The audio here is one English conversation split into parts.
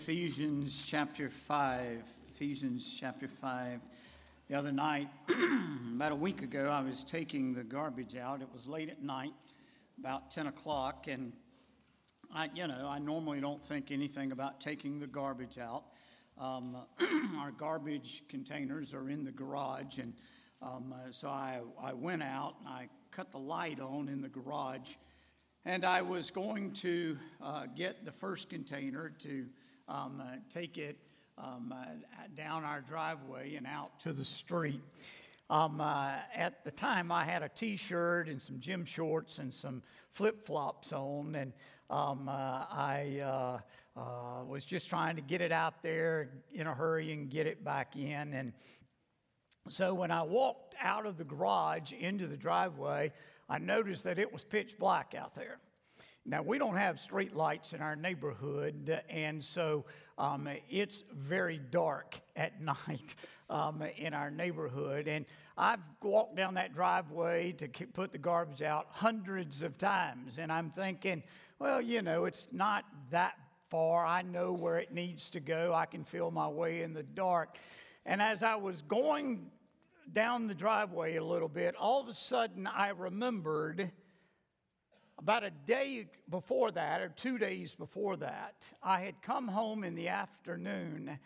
Ephesians chapter 5. Ephesians chapter 5. The other night, about a week ago, I was taking the garbage out. It was late at night, about 10 o'clock, and I, you know, I normally don't think anything about taking the garbage out. Um, our garbage containers are in the garage, and um, so I, I went out and I cut the light on in the garage and I was going to uh, get the first container to um, uh, take it um, uh, down our driveway and out to the street. Um, uh, at the time, I had a t shirt and some gym shorts and some flip flops on, and um, uh, I uh, was just trying to get it out there in a hurry and get it back in. And so when I walked out of the garage into the driveway, I noticed that it was pitch black out there. Now, we don't have street lights in our neighborhood, and so um, it's very dark at night um, in our neighborhood. And I've walked down that driveway to put the garbage out hundreds of times, and I'm thinking, well, you know, it's not that far. I know where it needs to go. I can feel my way in the dark. And as I was going down the driveway a little bit, all of a sudden I remembered about a day before that, or two days before that, I had come home in the afternoon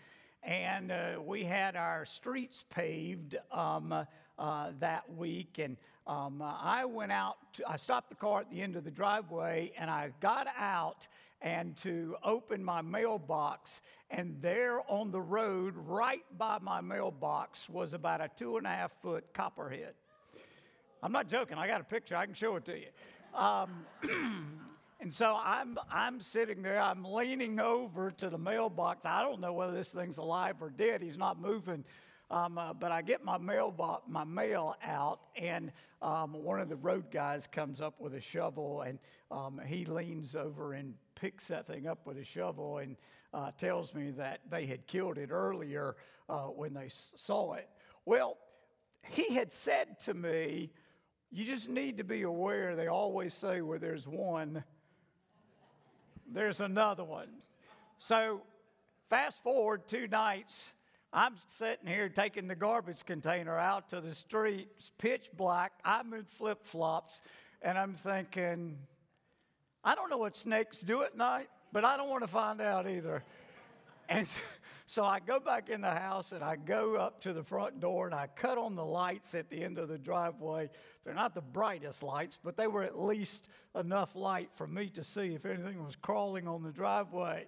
and uh, we had our streets paved um, uh, that week. And um, I went out, to, I stopped the car at the end of the driveway and I got out and to open my mailbox. And there on the road, right by my mailbox, was about a two and a half foot copperhead. I'm not joking, I got a picture, I can show it to you. Um, and so I'm, I'm sitting there, I'm leaning over to the mailbox. I don't know whether this thing's alive or dead, he's not moving. Um, uh, but I get my mail, my mail out, and um, one of the road guys comes up with a shovel, and um, he leans over and picks that thing up with a shovel and uh, tells me that they had killed it earlier uh, when they saw it. Well, he had said to me, You just need to be aware, they always say where there's one, there's another one. So, fast forward two nights I'm sitting here taking the garbage container out to the street. It's pitch black. I'm in flip flops. And I'm thinking, I don't know what snakes do at night, but I don't want to find out either. And so I go back in the house and I go up to the front door and I cut on the lights at the end of the driveway. They're not the brightest lights, but they were at least enough light for me to see if anything was crawling on the driveway.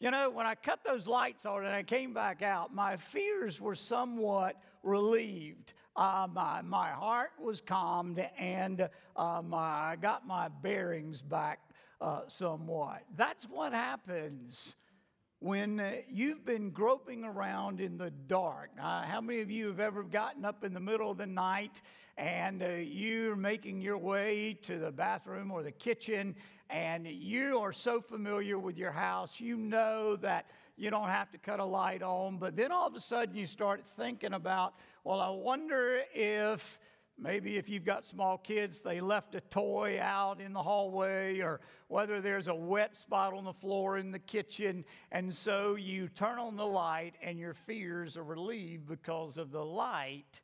You know, when I cut those lights on and I came back out, my fears were somewhat relieved. Uh, my, my heart was calmed and um, I got my bearings back uh, somewhat. That's what happens when uh, you've been groping around in the dark. Uh, how many of you have ever gotten up in the middle of the night and uh, you're making your way to the bathroom or the kitchen and you are so familiar with your house, you know that you don't have to cut a light on, but then all of a sudden you start thinking about, well, I wonder if maybe if you've got small kids, they left a toy out in the hallway, or whether there's a wet spot on the floor in the kitchen. And so you turn on the light, and your fears are relieved because of the light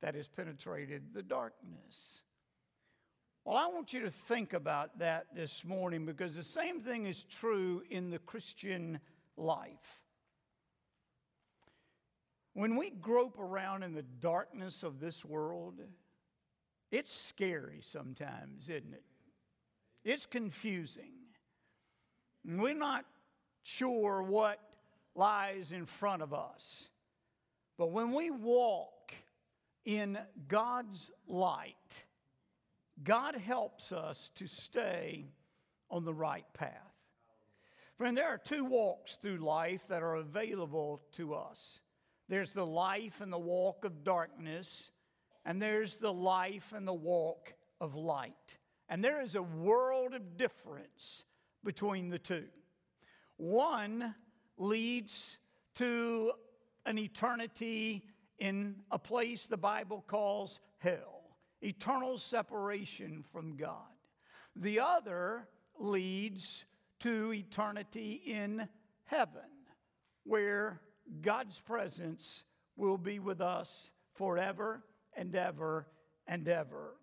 that has penetrated the darkness. Well, I want you to think about that this morning because the same thing is true in the Christian life. When we grope around in the darkness of this world, it's scary sometimes, isn't it? It's confusing. We're not sure what lies in front of us. But when we walk in God's light, God helps us to stay on the right path. Friend, there are two walks through life that are available to us there's the life and the walk of darkness, and there's the life and the walk of light. And there is a world of difference between the two. One leads to an eternity in a place the Bible calls hell eternal separation from God. The other leads to eternity in heaven. where God's presence will be with us forever and ever and ever.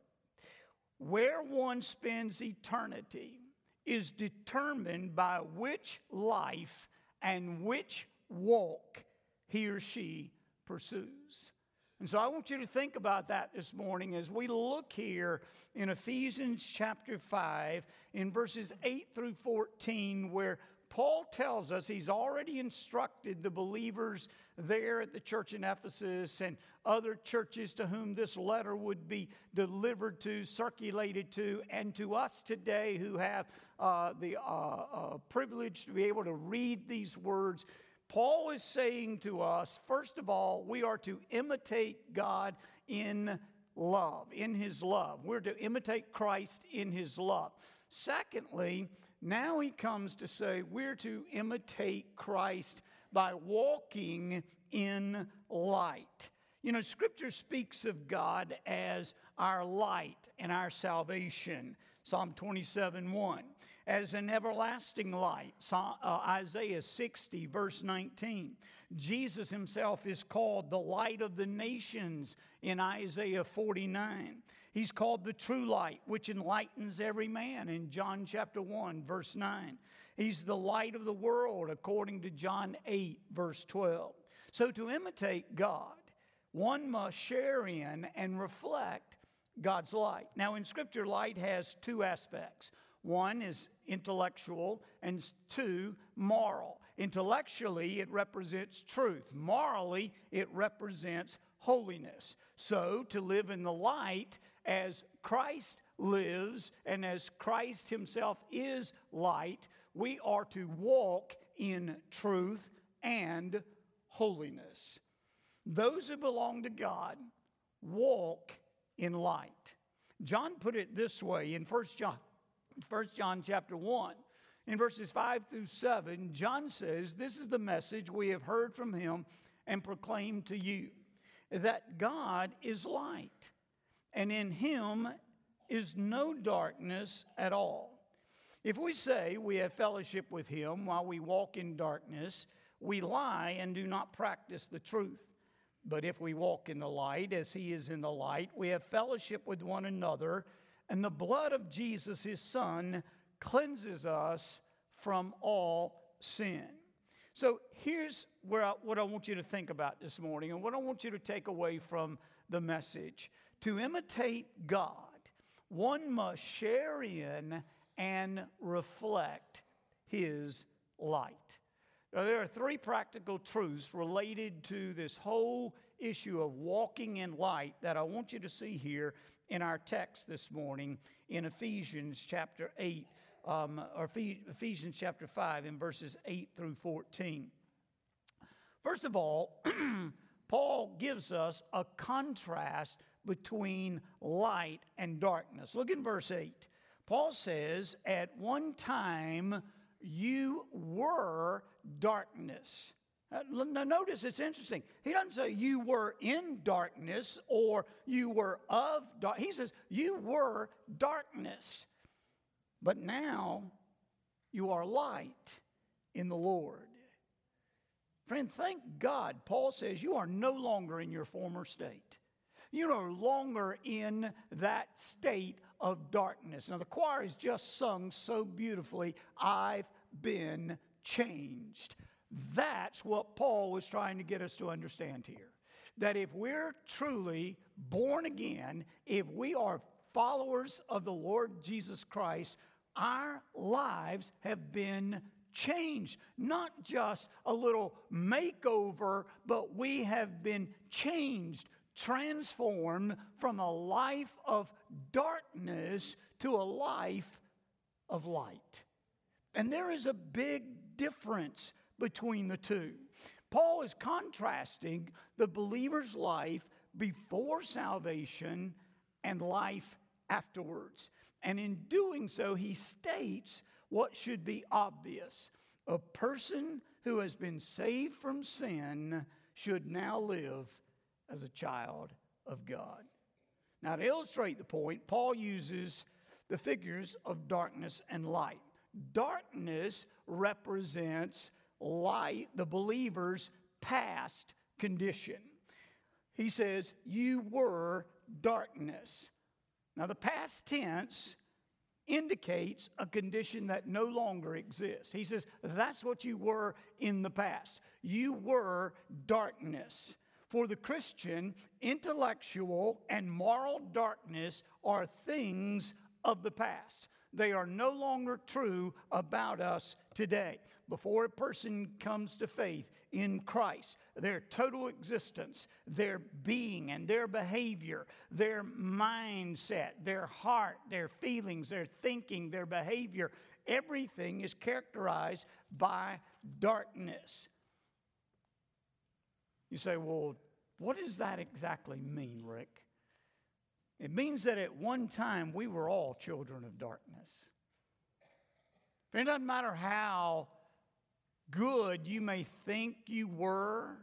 Where one spends eternity is determined by which life and which walk he or she pursues. And so I want you to think about that this morning as we look here in Ephesians chapter 5, in verses 8 through 14, where Paul tells us he's already instructed the believers there at the church in Ephesus and other churches to whom this letter would be delivered to, circulated to, and to us today who have uh, the uh, uh, privilege to be able to read these words. Paul is saying to us, first of all, we are to imitate God in love, in his love. We're to imitate Christ in his love. Secondly, now he comes to say we're to imitate Christ by walking in light. You know, Scripture speaks of God as our light and our salvation. Psalm 27 1. As an everlasting light. Uh, Isaiah 60, verse 19. Jesus himself is called the light of the nations in Isaiah 49. He's called the true light, which enlightens every man in John chapter 1, verse 9. He's the light of the world, according to John 8, verse 12. So to imitate God, one must share in and reflect God's light. Now, in Scripture, light has two aspects one is intellectual, and two, moral. Intellectually, it represents truth. Morally, it represents holiness. So, to live in the light as Christ lives and as Christ Himself is light, we are to walk in truth and holiness. Those who belong to God walk in light. John put it this way in 1 John, 1 John chapter 1. In verses 5 through 7, John says, This is the message we have heard from him and proclaimed to you that God is light and in him is no darkness at all. If we say we have fellowship with him while we walk in darkness, we lie and do not practice the truth. But if we walk in the light as he is in the light, we have fellowship with one another, and the blood of Jesus, his son, cleanses us from all sin. So here's where I, what I want you to think about this morning, and what I want you to take away from the message. To imitate God, one must share in and reflect His light. Now, there are three practical truths related to this whole issue of walking in light that I want you to see here in our text this morning in Ephesians chapter 8, um, or Ephesians chapter 5, in verses 8 through 14. First of all, Paul gives us a contrast between light and darkness. Look in verse 8. Paul says, At one time you were darkness. Uh, now, notice it's interesting. He doesn't say you were in darkness or you were of dark. He says you were darkness, but now you are light in the Lord. Friend, thank God. Paul says you are no longer in your former state. You're no longer in that state of darkness. Now, the choir has just sung so beautifully, I've been changed. That's what Paul was trying to get us to understand here. That if we're truly born again, if we are followers of the Lord Jesus Christ, our lives have been changed. Not just a little makeover, but we have been changed transformed from a life of darkness to a life of light. And there is a big difference between the two. Paul is contrasting the believer's life before salvation and life afterwards. And in doing so, he states what should be obvious. A person who has been saved from sin should now live as a child of God. Now, to illustrate the point, Paul uses the figures of darkness and light. Darkness represents light, the believer's past condition. He says, You were darkness. Now, the past tense indicates a condition that no longer exists. He says, That's what you were in the past. You were darkness. For the Christian, intellectual and moral darkness are things of the past. They are no longer true about us today. Before a person comes to faith in Christ, their total existence, their being and their behavior, their mindset, their heart, their feelings, their thinking, their behavior, everything is characterized by darkness. You say, well, what does that exactly mean, Rick? It means that at one time we were all children of darkness. It doesn't matter how good you may think you were,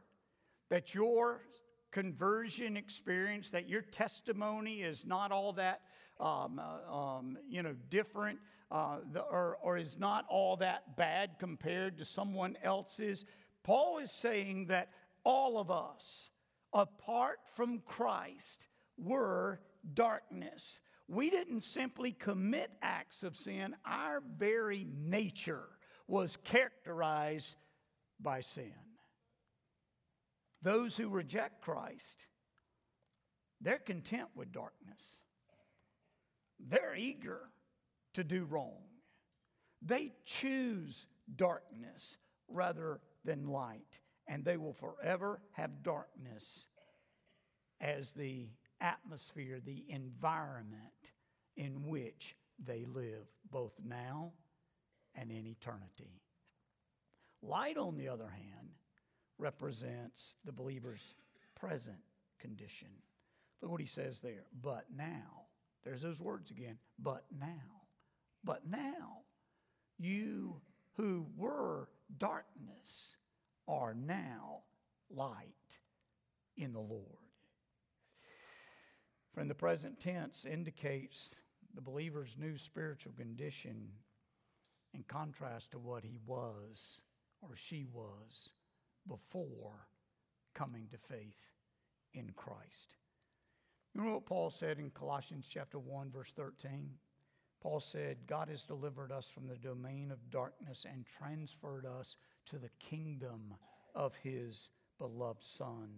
that your conversion experience, that your testimony is not all that, um, uh, um, you know, different, uh, the, or, or is not all that bad compared to someone else's. Paul is saying that all of us, apart from Christ, were darkness. We didn't simply commit acts of sin, our very nature was characterized by sin. Those who reject Christ, they're content with darkness. They're eager to do wrong. They choose darkness rather than light, and they will forever have darkness as the atmosphere, the environment in which they live, both now and in eternity. Light, on the other hand, represents the believer's present condition. Look what he says there. But now, there's those words again. But now, but now, you who were darkness are now light in the Lord. Friend, the present tense indicates the believer's new spiritual condition in contrast to what he was or she was before coming to faith in Christ. You know what Paul said in Colossians chapter 1 verse 13? Paul said, God has delivered us from the domain of darkness and transferred us to the kingdom of his beloved Son.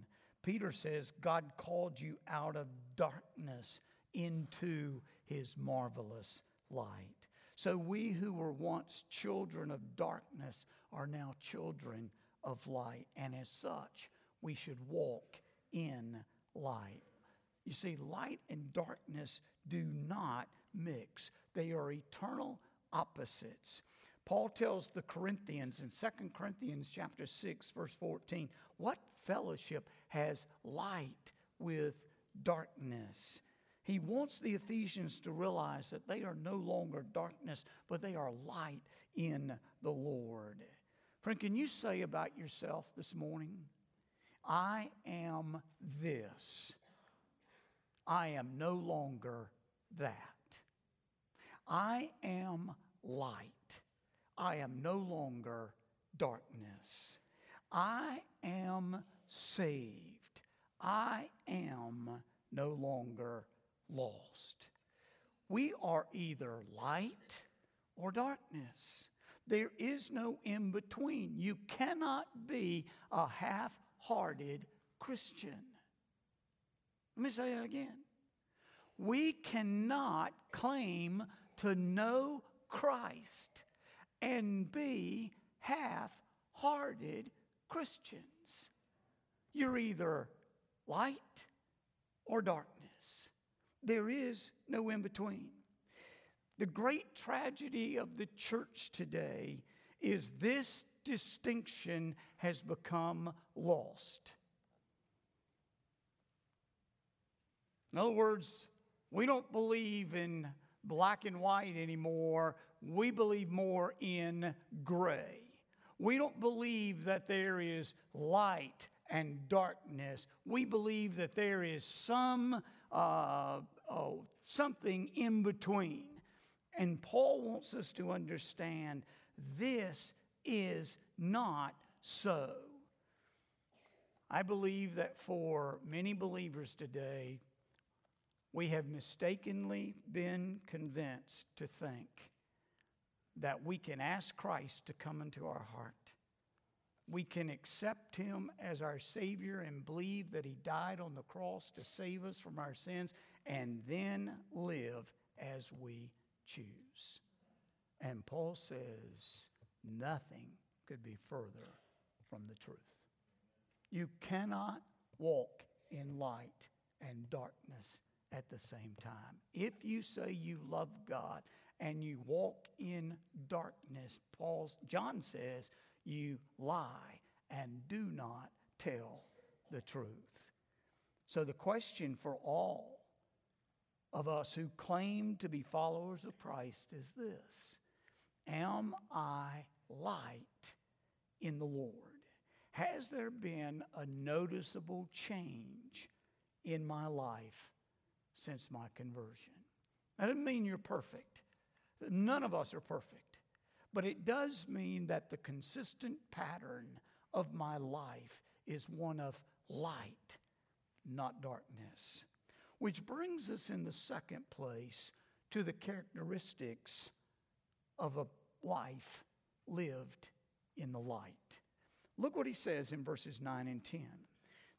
Peter says, God called you out of darkness into his marvelous light. So we who were once children of darkness are now children of light. And as such, we should walk in light. You see, light and darkness do not mix, they are eternal opposites. Paul tells the Corinthians in 2 Corinthians chapter 6 verse 14, what fellowship has light with darkness? He wants the Ephesians to realize that they are no longer darkness, but they are light in the Lord. Friend, can you say about yourself this morning, I am this. I am no longer that. I am light. I am no longer darkness. I am saved. I am no longer lost. We are either light or darkness. There is no in between. You cannot be a half hearted Christian. Let me say that again. We cannot claim to know Christ and be half hearted Christians. You're either light or darkness. There is no in between. The great tragedy of the church today is this distinction has become lost. In other words, we don't believe in black and white anymore. We believe more in gray. We don't believe that there is light and darkness. We believe that there is some uh, oh, something in between. And Paul wants us to understand this is not so. I believe that for many believers today, we have mistakenly been convinced to think that we can ask Christ to come into our heart. We can accept Him as our Savior and believe that He died on the cross to save us from our sins and then live as we choose. And Paul says, nothing could be further from the truth. You cannot walk in light and darkness at the same time. If you say you love God and you walk in darkness, Paul's, John says, you lie and do not tell the truth. So the question for all of us who claim to be followers of Christ is this Am I light in the Lord? Has there been a noticeable change in my life since my conversion? That doesn't mean you're perfect. None of us are perfect. But it does mean that the consistent pattern of my life is one of light, not darkness. Which brings us in the second place to the characteristics of a life lived in the light. Look what he says in verses 9 and 10.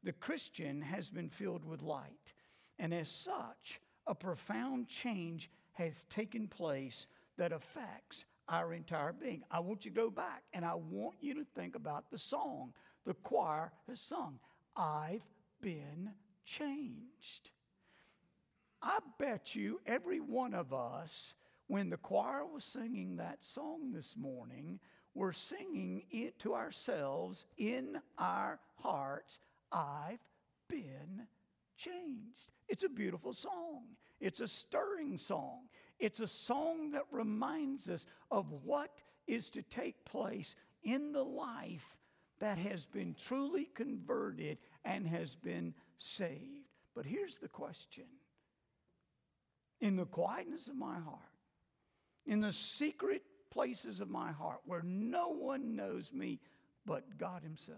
The Christian has been filled with light, and as such, a profound change has taken place that affects our entire being. I want you to go back and I want you to think about the song the choir has sung I've been changed. I bet you every one of us, when the choir was singing that song this morning, were singing it to ourselves in our hearts I've been changed. It's a beautiful song. It's a stirring song. It's a song that reminds us of what is to take place in the life that has been truly converted and has been saved. But here's the question in the quietness of my heart, in the secret places of my heart where no one knows me but God Himself,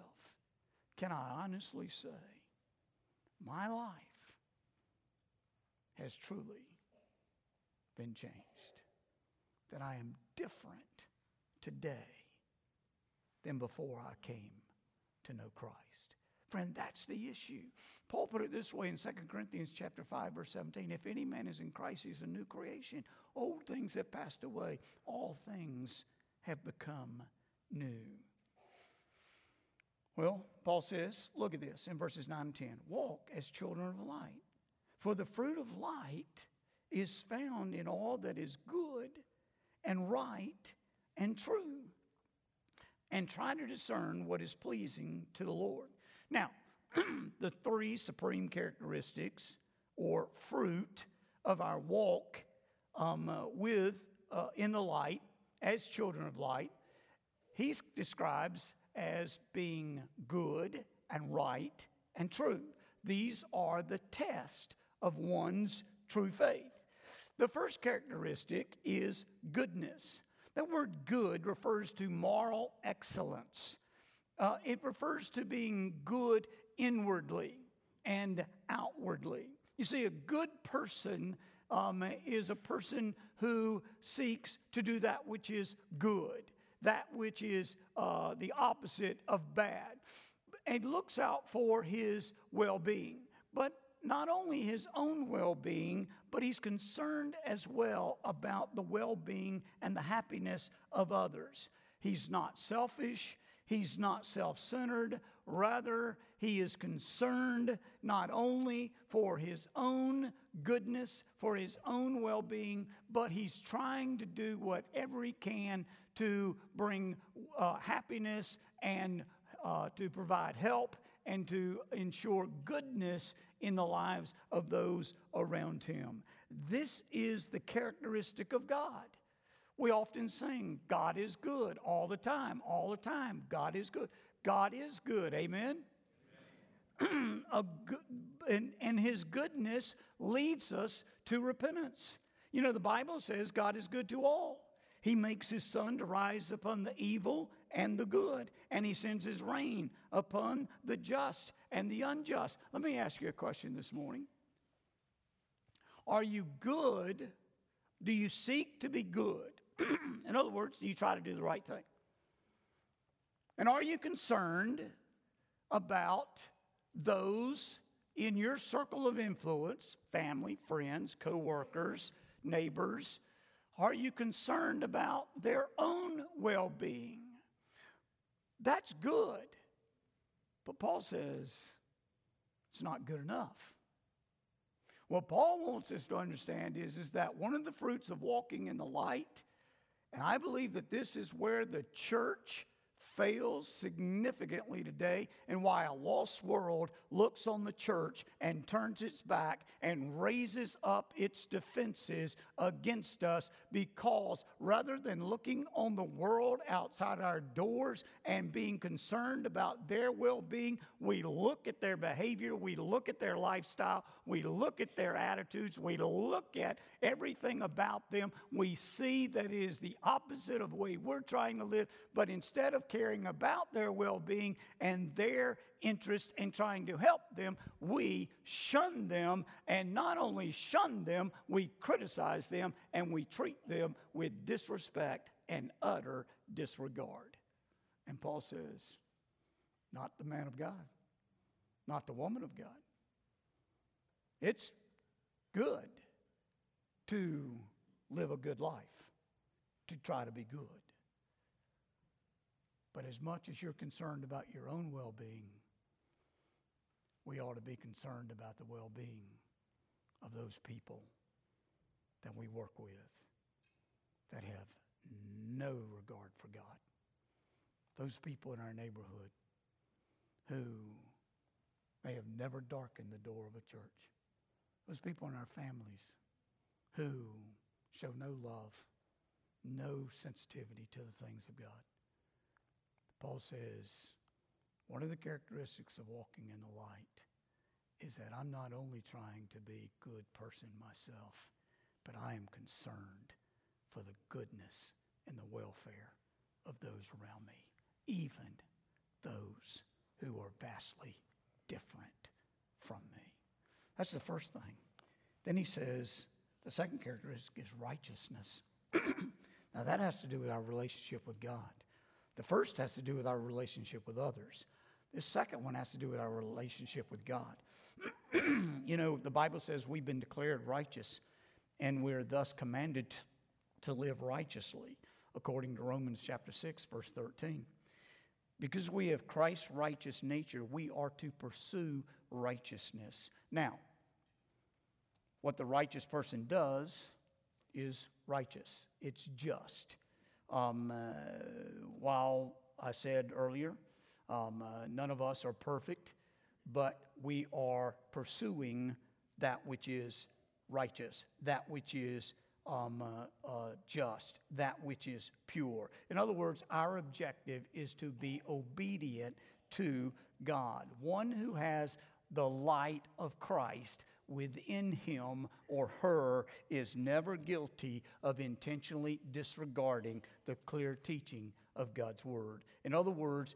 can I honestly say, my life has truly been changed? That I am different today than before I came to know Christ. Friend, that's the issue. Paul put it this way in 2 Corinthians chapter 5 verse 17, if any man is in Christ, he's a new creation. Old things have passed away, all things have become new. Well, Paul says, look at this in verses 9 and 10. Walk as children of light. For the fruit of light is found in all that is good and right and true. And try to discern what is pleasing to the Lord. Now, the three supreme characteristics or fruit of our walk um, uh, with uh, in the light as children of light, he describes as being good and right and true. These are the test of one's true faith. The first characteristic is goodness. That word good refers to moral excellence. Uh, it refers to being good inwardly and outwardly. You see, a good person um, is a person who seeks to do that which is good, that which is uh, the opposite of bad, and looks out for his well being. But not only his own well being, but he's concerned as well about the well being and the happiness of others. He's not selfish, he's not self centered. Rather, he is concerned not only for his own goodness, for his own well being, but he's trying to do whatever he can to bring uh, happiness and uh, to provide help and to ensure goodness in the lives of those around him. This is the characteristic of God. We often sing, God is good all the time, all the time. God is good. God is good. Amen? good, and, and his goodness leads us to repentance. You know, the Bible says God is good to all. He makes his sun to rise upon the evil and the good, and he sends his rain upon the just and the unjust. Let me ask you a question this morning. Are you good? Do you seek to be good? In other words, do you try to do the right thing? And are you concerned about those in your circle of influence, family, friends, co-workers, neighbors, are you concerned about their own well-being? That's good. But Paul says it's not good enough. What Paul wants us to understand is, is that one of the fruits of walking in the light, and I believe that this is where the church fails significantly today and why a lost world looks on the church and turns its back and raises up its defenses against us because rather than looking on the world outside our doors and being concerned about their well being, we look at their behavior, we look at their lifestyle, we look at their attitudes, we look at everything about them. We see that it is the opposite of the way we're trying to live, but instead of caring caring about their well being and their interest in trying to help them, we shun them. And not only shun them, we criticize them and we treat them with disrespect and utter disregard. And Paul says, not the man of God, not the woman of God. It's good to live a good life, to try to be good. But as much as you're concerned about your own well being, we ought to be concerned about the well being of those people that we work with that have no regard for God. Those people in our neighborhood who may have never darkened the door of a church. Those people in our families who show no love, no sensitivity to the things of God. Paul says, one of the characteristics of walking in the light is that I'm not only trying to be a good person myself, but I am concerned for the goodness and the welfare of those around me, even those who are vastly different from me. That's the first thing. Then he says the second characteristic is righteousness. now, that has to do with our relationship with God. The first has to do with our relationship with others. The second one has to do with our relationship with God. you know, the Bible says we've been declared righteous and we're thus commanded to live righteously, according to Romans chapter 6, verse 13. Because we have Christ's righteous nature, we are to pursue righteousness. Now, what the righteous person does is righteous, it's just. Um, uh, while I said earlier, um, uh, none of us are perfect, but we are pursuing that which is righteous, that which is um, uh, uh, just, that which is pure. In other words, our objective is to be obedient to God. One who has the light of Christ within him or her is never guilty of intentionally disregarding the clear teaching of God's Word. In other words,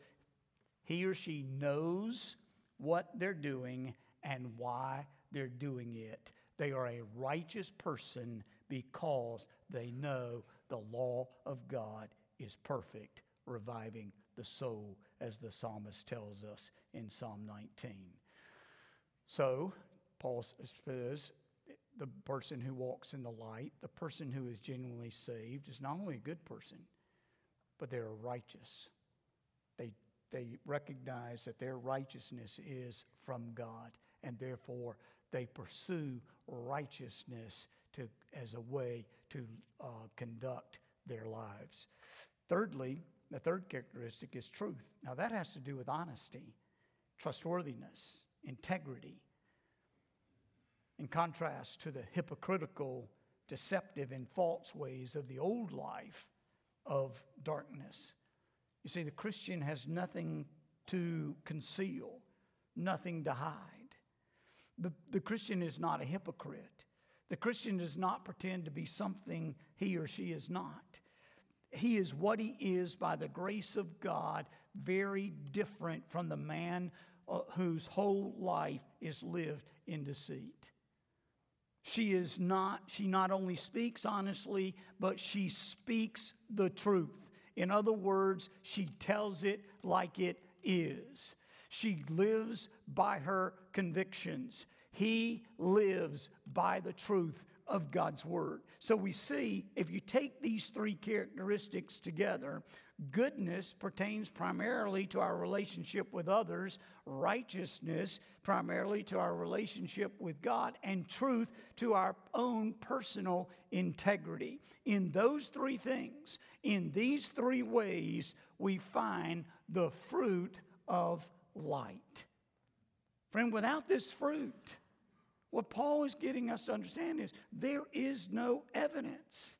he or she knows what they're doing and why they're doing it. They are a righteous person because they know the law of God is perfect, reviving the soul, as the psalmist tells us in Psalm 19. So, Paul says the person who walks in the light, the person who is genuinely saved, is not only a good person, but they are righteous. They, they recognize that their righteousness is from God, and therefore they pursue righteousness to, as a way to uh, conduct their lives. Thirdly, the third characteristic is truth. Now, that has to do with honesty, trustworthiness, integrity in contrast to the hypocritical, deceptive, and false ways of the old life of darkness. You see, the Christian has nothing to conceal, nothing to hide. The, the Christian is not a hypocrite. The Christian does not pretend to be something he or she is not. He is what he is by the grace of God, very different from the man uh, whose whole life is lived in deceit. She is not, she not only speaks honestly, but she speaks the truth. In other words, she tells it like it is. She lives by her convictions. He lives by the truth of God's word. So we see if you take these three characteristics together, goodness pertains primarily to our relationship with others, righteousness primarily to our relationship with God, and truth to our own personal integrity. In those three things, in these three ways, we find the fruit of light. Friend, without this fruit, what Paul is getting us to understand is there is no evidence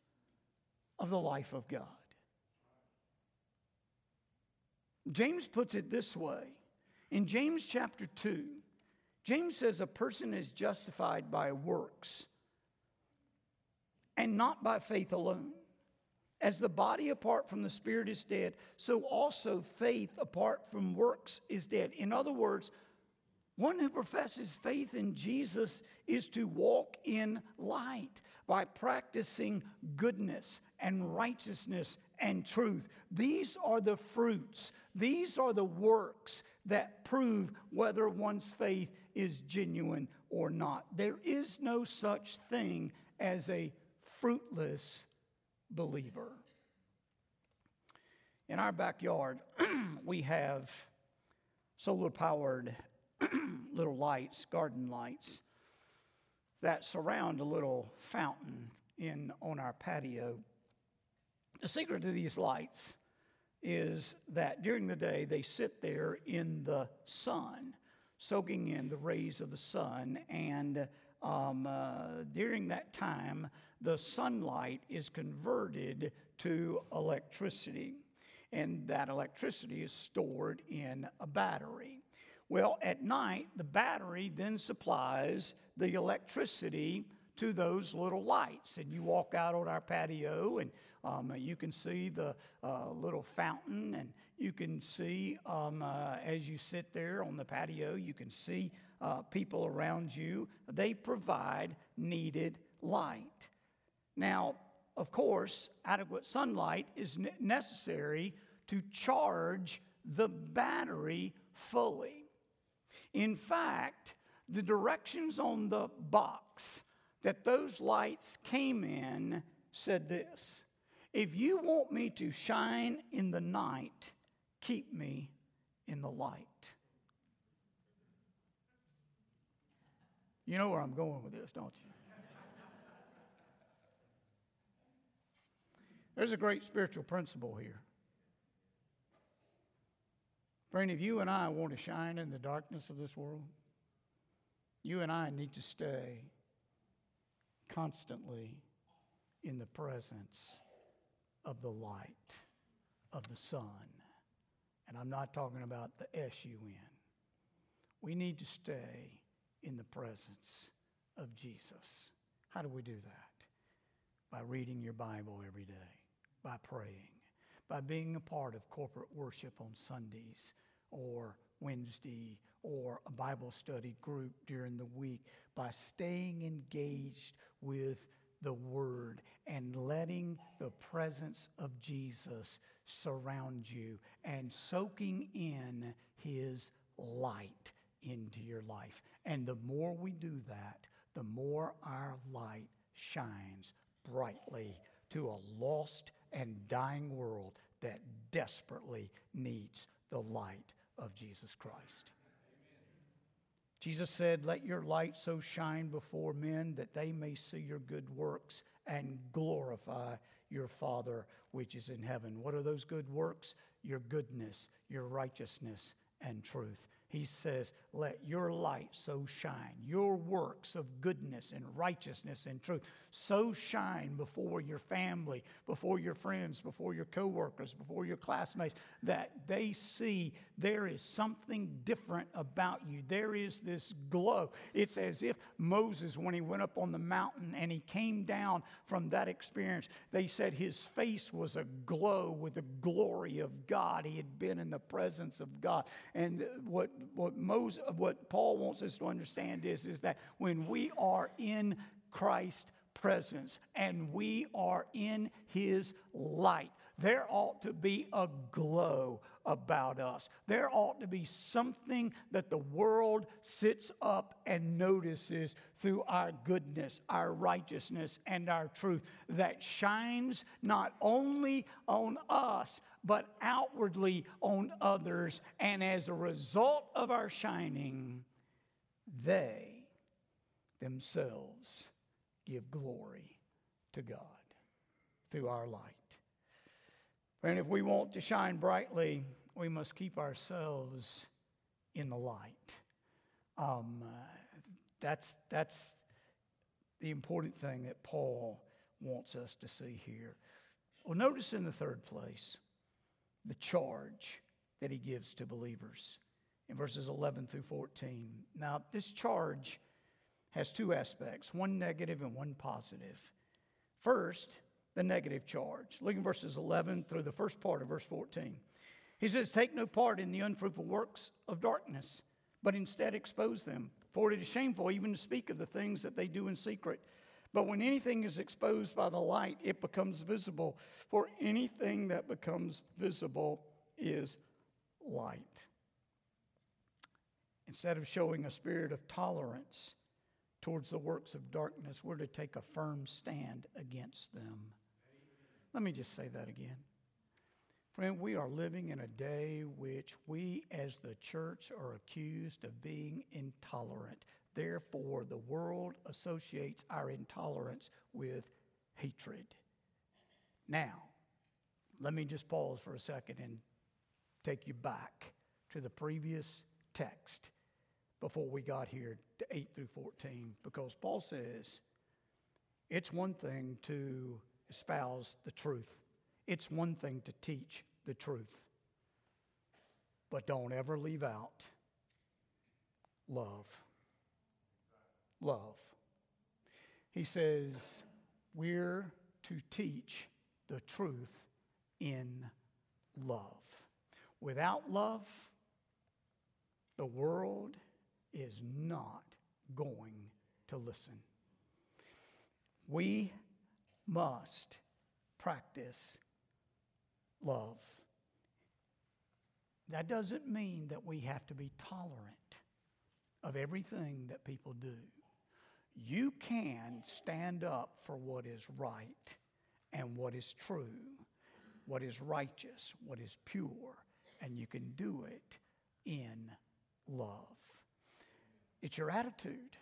of the life of God. James puts it this way in James chapter 2, James says a person is justified by works and not by faith alone. As the body apart from the spirit is dead, so also faith apart from works is dead. In other words, one who professes faith in Jesus is to walk in light by practicing goodness and righteousness and truth. These are the fruits, these are the works that prove whether one's faith is genuine or not. There is no such thing as a fruitless believer. In our backyard, we have solar powered little lights, garden lights, that surround a little fountain in, on our patio. The secret to these lights is that during the day they sit there in the sun, soaking in the rays of the sun, and um, uh, during that time, the sunlight is converted to electricity, and that electricity is stored in a battery. Well, at night, the battery then supplies the electricity to those little lights. And you walk out on our patio, and um, you can see the uh, little fountain, and you can see um, uh, as you sit there on the patio, you can see uh, people around you. They provide needed light. Now, of course, adequate sunlight is necessary to charge the battery fully. In fact, the directions on the box that those lights came in said this If you want me to shine in the night, keep me in the light. You know where I'm going with this, don't you? There's a great spiritual principle here. Friend, if you and I want to shine in the darkness of this world, you and I need to stay constantly in the presence of the light of the sun. And I'm not talking about the S U N. We need to stay in the presence of Jesus. How do we do that? By reading your Bible every day, by praying, by being a part of corporate worship on Sundays or Wednesday or a Bible study group during the week by staying engaged with the Word and letting the presence of Jesus surround you and soaking in His light into your life. And the more we do that, the more our light shines brightly to a lost and dying world that desperately needs the light of Jesus Christ. Jesus said, Let your light so shine before men that they may see your good works and glorify your Father which is in heaven. What are those good works? Your goodness, your righteousness, and truth. He says, Let your light so shine, your works of goodness and righteousness and truth so shine before your family, before your friends, before your coworkers, before your classmates, that they see there is something different about you. There is this glow. It's as if Moses, when he went up on the mountain and he came down from that experience, they said his face was aglow with the glory of God. He had been in the presence of God. And what what Moses, what Paul wants us to understand is, is that when we are in Christ's presence and we are in his light, there ought to be a glow about us. There ought to be something that the world sits up and notices through our goodness, our righteousness, and our truth that shines not only on us, but outwardly on others. And as a result of our shining, they themselves give glory to God through our light. And if we want to shine brightly, we must keep ourselves in the light. Um, that's, that's the important thing that Paul wants us to see here. Well, notice in the third place the charge that he gives to believers in verses 11 through 14. Now, this charge has two aspects one negative and one positive. First, the negative charge. Look in verses 11 through the first part of verse 14. He says, Take no part in the unfruitful works of darkness, but instead expose them. For it is shameful even to speak of the things that they do in secret. But when anything is exposed by the light, it becomes visible. For anything that becomes visible is light. Instead of showing a spirit of tolerance towards the works of darkness, we're to take a firm stand against them. Let me just say that again. Friend, we are living in a day which we as the church are accused of being intolerant. Therefore, the world associates our intolerance with hatred. Now, let me just pause for a second and take you back to the previous text before we got here to 8 through 14, because Paul says it's one thing to espouse the truth. It's one thing to teach the truth, but don't ever leave out love. Love. He says, We're to teach the truth in love. Without love, the world is not going to listen. We must practice love. That doesn't mean that we have to be tolerant of everything that people do. You can stand up for what is right and what is true, what is righteous, what is pure, and you can do it in love. It's your attitude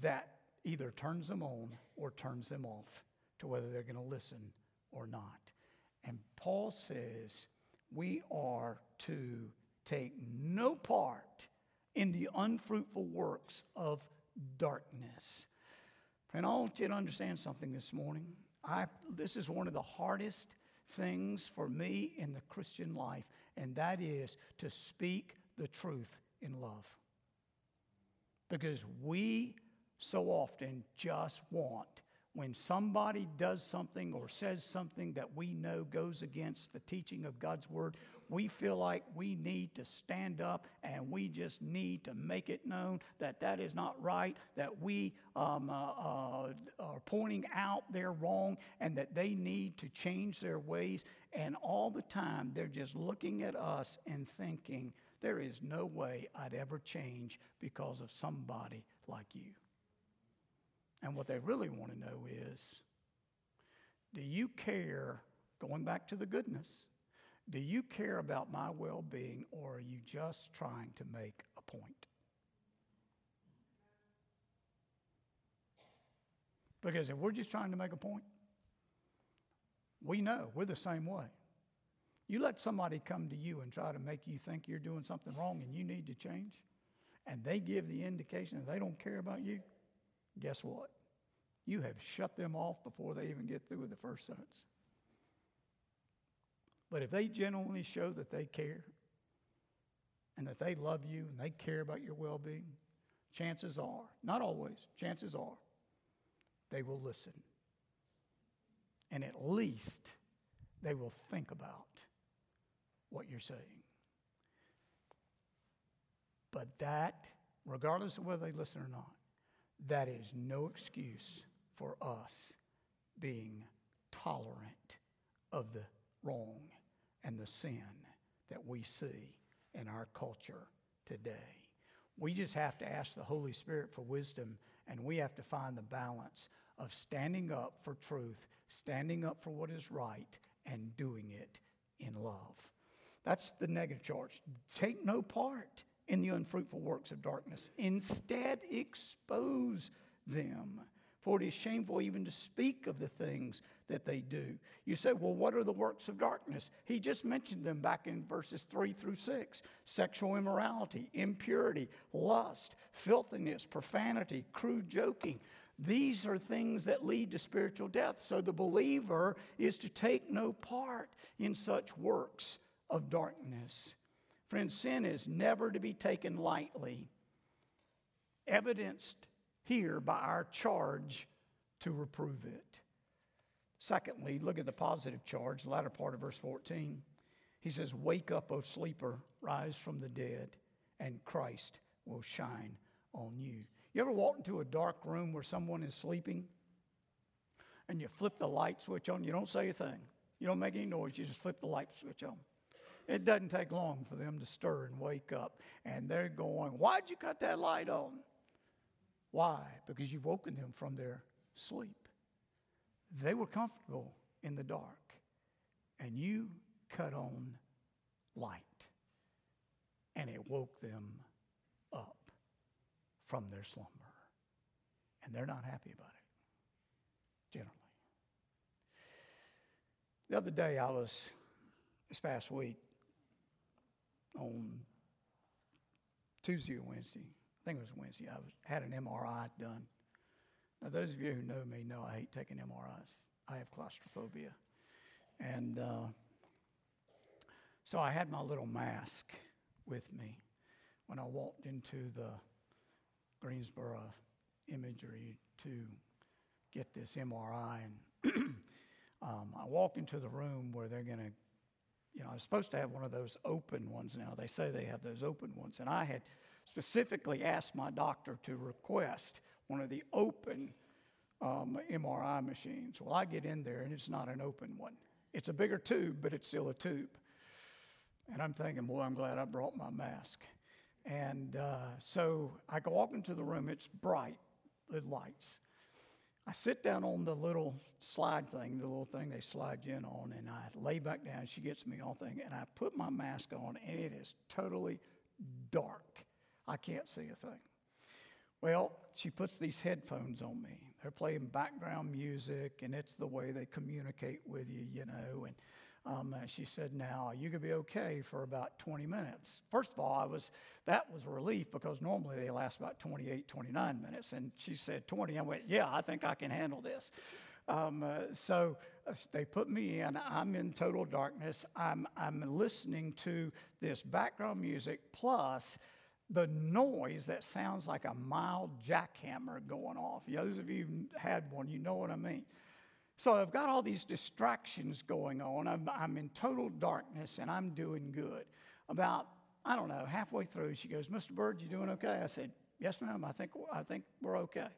that either turns them on or turns them off to whether they're going to listen or not. And Paul says we are to take no part in the unfruitful works of darkness. And I want you to understand something this morning. I, this is one of the hardest things for me in the Christian life, and that is to speak the truth in love. Because we so often just want when somebody does something or says something that we know goes against the teaching of God's word, we feel like we need to stand up and we just need to make it known that that is not right, that we um, uh, uh, are pointing out they're wrong and that they need to change their ways. And all the time, they're just looking at us and thinking, there is no way I'd ever change because of somebody like you. And what they really want to know is do you care, going back to the goodness, do you care about my well being or are you just trying to make a point? Because if we're just trying to make a point, we know we're the same way. You let somebody come to you and try to make you think you're doing something wrong and you need to change, and they give the indication that they don't care about you, guess what? You have shut them off before they even get through with the first sentence. But if they genuinely show that they care and that they love you and they care about your well being, chances are, not always, chances are, they will listen. And at least they will think about what you're saying. But that, regardless of whether they listen or not, that is no excuse for us being tolerant of the wrong and the sin that we see in our culture today. We just have to ask the Holy Spirit for wisdom, and we have to find the balance of standing up for truth, standing up for what is right, and doing it in love. That's the negative charge. Take no part in the unfruitful works of darkness, instead, expose them. For it is shameful even to speak of the things that they do. You say, well, what are the works of darkness? He just mentioned them back in verses 3 through 6 sexual immorality, impurity, lust, filthiness, profanity, crude joking. These are things that lead to spiritual death. So the believer is to take no part in such works of darkness. Friends, sin is never to be taken lightly, evidenced here by our charge to reprove it. Secondly, look at the positive charge, the latter part of verse 14. He says, Wake up, O sleeper, rise from the dead, and Christ will shine on you. You ever walk into a dark room where someone is sleeping and you flip the light switch on? You don't say a thing, you don't make any noise, you just flip the light switch on. It doesn't take long for them to stir and wake up, and they're going, Why'd you cut that light on? Why? Because you've woken them from their sleep. They were comfortable in the dark, and you cut on light, and it woke them up from their slumber. And they're not happy about it, generally. The other day, I was, this past week, on Tuesday or Wednesday, I think it was Wednesday, I was, had an MRI done. Now, those of you who know me know I hate taking MRIs. I have claustrophobia. And uh, so I had my little mask with me when I walked into the Greensboro Imaging to get this MRI. And um, I walked into the room where they're going to, you know, I was supposed to have one of those open ones now. They say they have those open ones. And I had specifically asked my doctor to request one of the open um, MRI machines. Well, I get in there and it's not an open one. It's a bigger tube, but it's still a tube. And I'm thinking, boy, I'm glad I brought my mask. And uh, so I go walk into the room, it's bright with lights. I sit down on the little slide thing, the little thing they slide you in on, and I lay back down. She gets me all thing, and I put my mask on, and it is totally dark. I can't see a thing. Well, she puts these headphones on me. They're playing background music, and it's the way they communicate with you, you know. And um, she said, "Now you could be okay for about 20 minutes." First of all, I was that was a relief because normally they last about 28, 29 minutes, and she said 20. I went, "Yeah, I think I can handle this." Um, uh, so uh, they put me in. I'm in total darkness. I'm I'm listening to this background music plus the noise that sounds like a mild jackhammer going off. Those of you who've had one, you know what I mean. So I've got all these distractions going on. I'm, I'm in total darkness and I'm doing good. About, I don't know, halfway through, she goes, Mr. Bird, you doing okay? I said, Yes, ma'am, I think, I think we're okay.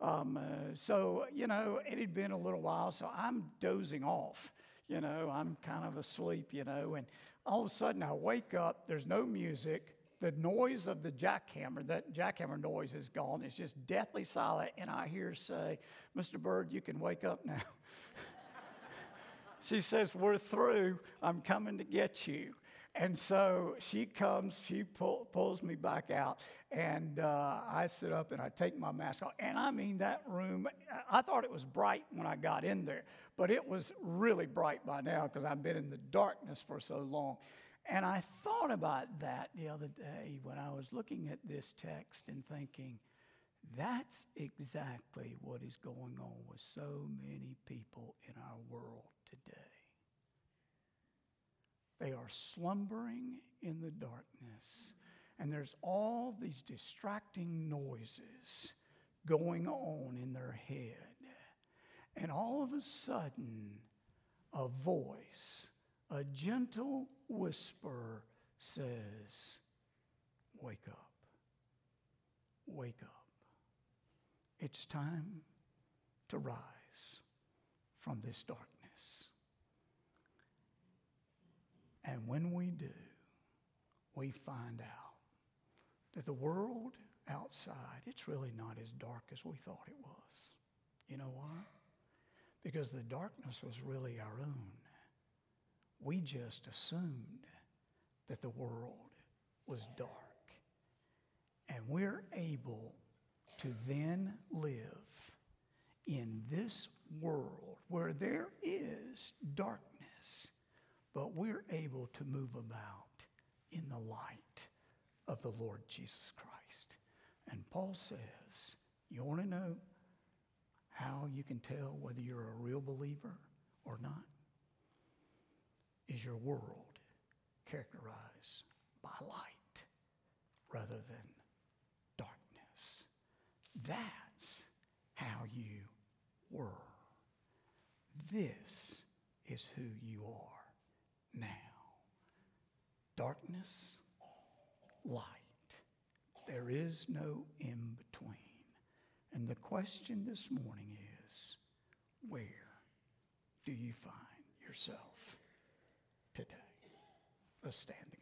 Um, uh, so, you know, it had been a little while, so I'm dozing off. You know, I'm kind of asleep, you know, and all of a sudden I wake up, there's no music the noise of the jackhammer, that jackhammer noise is gone. It's just deathly silent. And I hear say, Mr. Bird, you can wake up now. she says, We're through. I'm coming to get you. And so she comes, she pull, pulls me back out, and uh, I sit up and I take my mask off. And I mean, that room, I thought it was bright when I got in there, but it was really bright by now because I've been in the darkness for so long. And I thought about that the other day when I was looking at this text and thinking, that's exactly what is going on with so many people in our world today. They are slumbering in the darkness, and there's all these distracting noises going on in their head. And all of a sudden, a voice, a gentle whisper says, Wake up. Wake up. It's time to rise from this darkness. And when we do, we find out that the world outside, it's really not as dark as we thought it was. You know why? Because the darkness was really our own. We just assumed that the world was dark. And we're able to then live in this world where there is darkness, but we're able to move about in the light of the Lord Jesus Christ. And Paul says, You want to know how you can tell whether you're a real believer or not? Is your world characterized by light rather than darkness. that's how you were. This is who you are now. Darkness, light. There is no in between. And the question this morning is where do you find yourself today? Let's stand together.